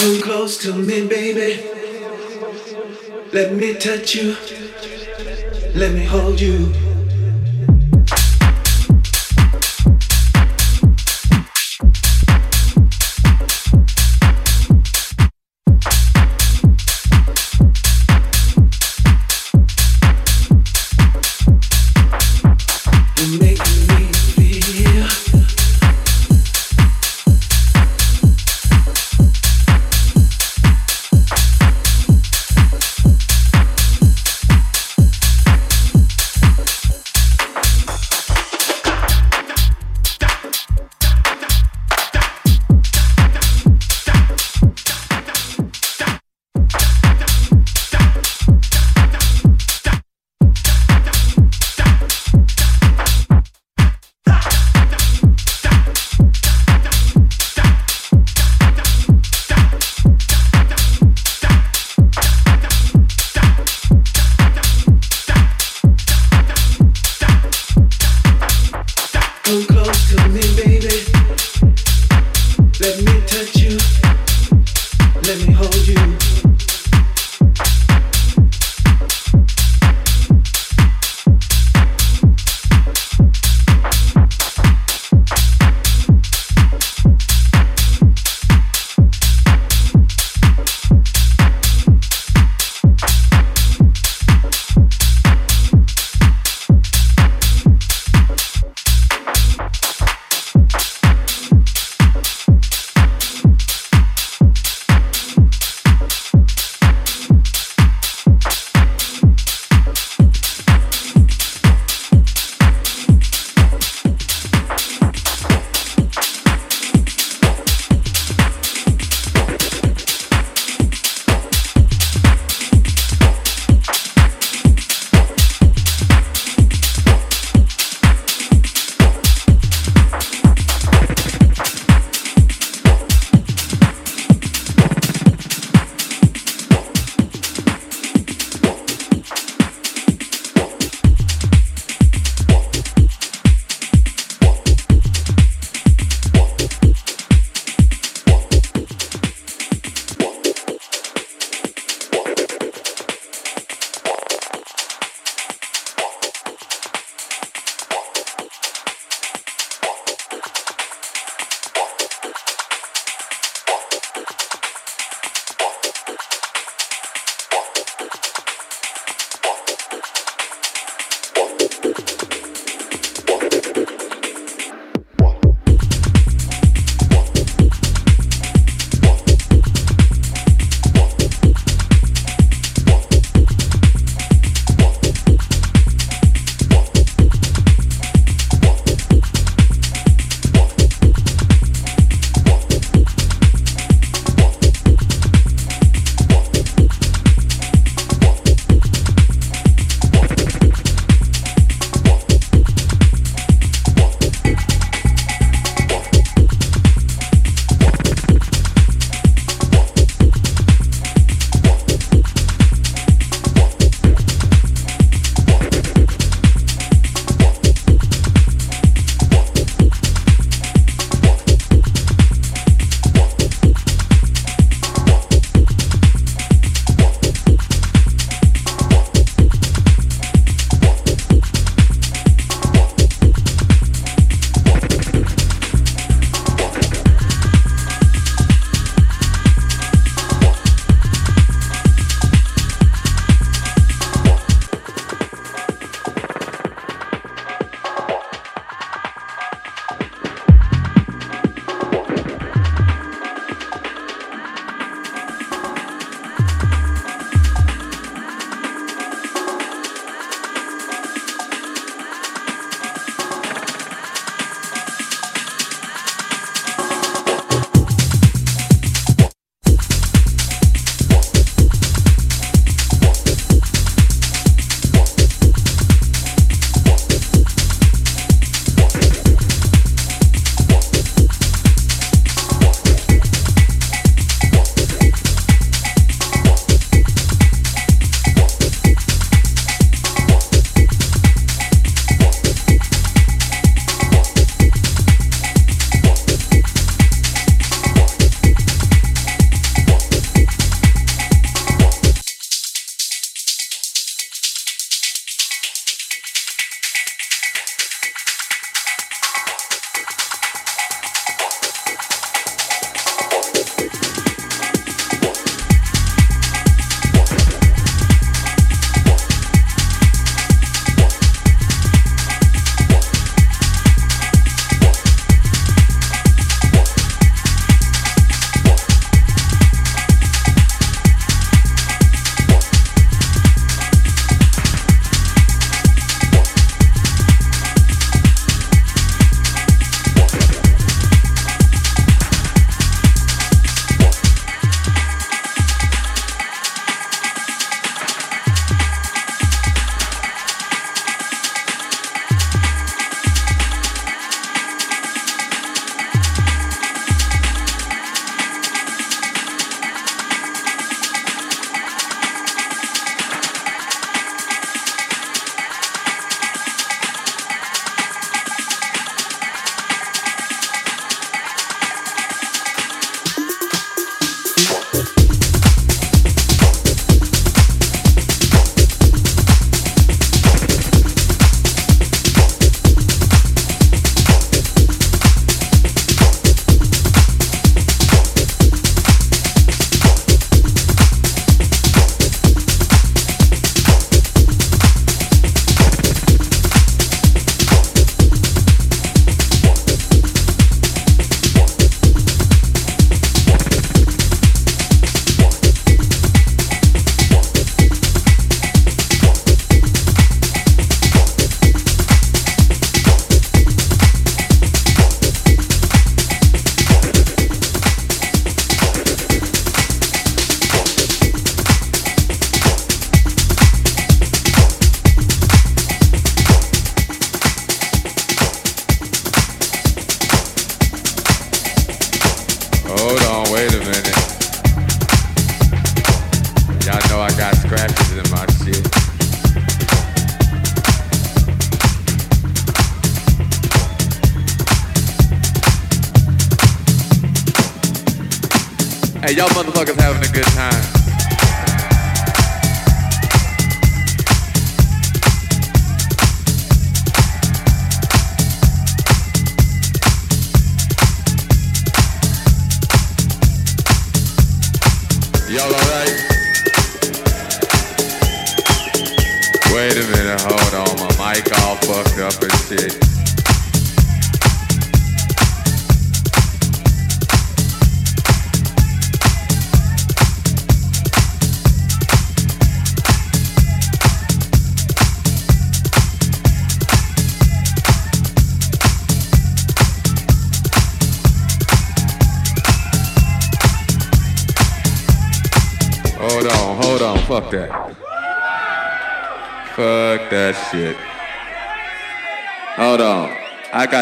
Come close to me, baby. Let me touch you. Let me hold you.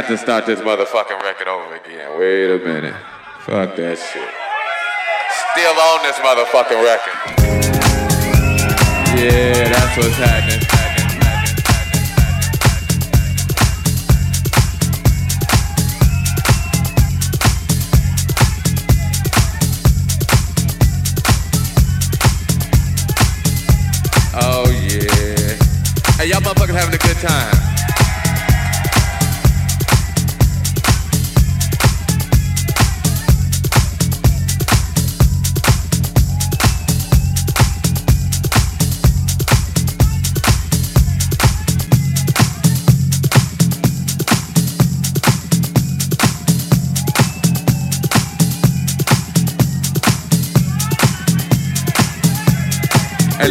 To start this motherfucking record over again. Wait a minute. Fuck that shit. Still on this motherfucking record. Yeah, that's what's happening. Oh yeah. Hey, y'all motherfuckers having a good time.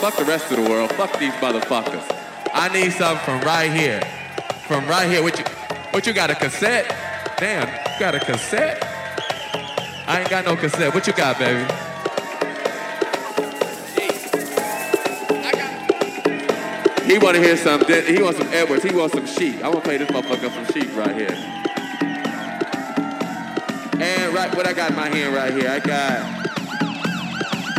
Fuck the rest of the world. Fuck these motherfuckers. I need something from right here. From right here. What you what you got a cassette? Damn, you got a cassette? I ain't got no cassette. What you got, baby? He wanna hear some he wants some Edwards, he wants some sheep. I wanna play this motherfucker some sheep right here. And right what I got in my hand right here, I got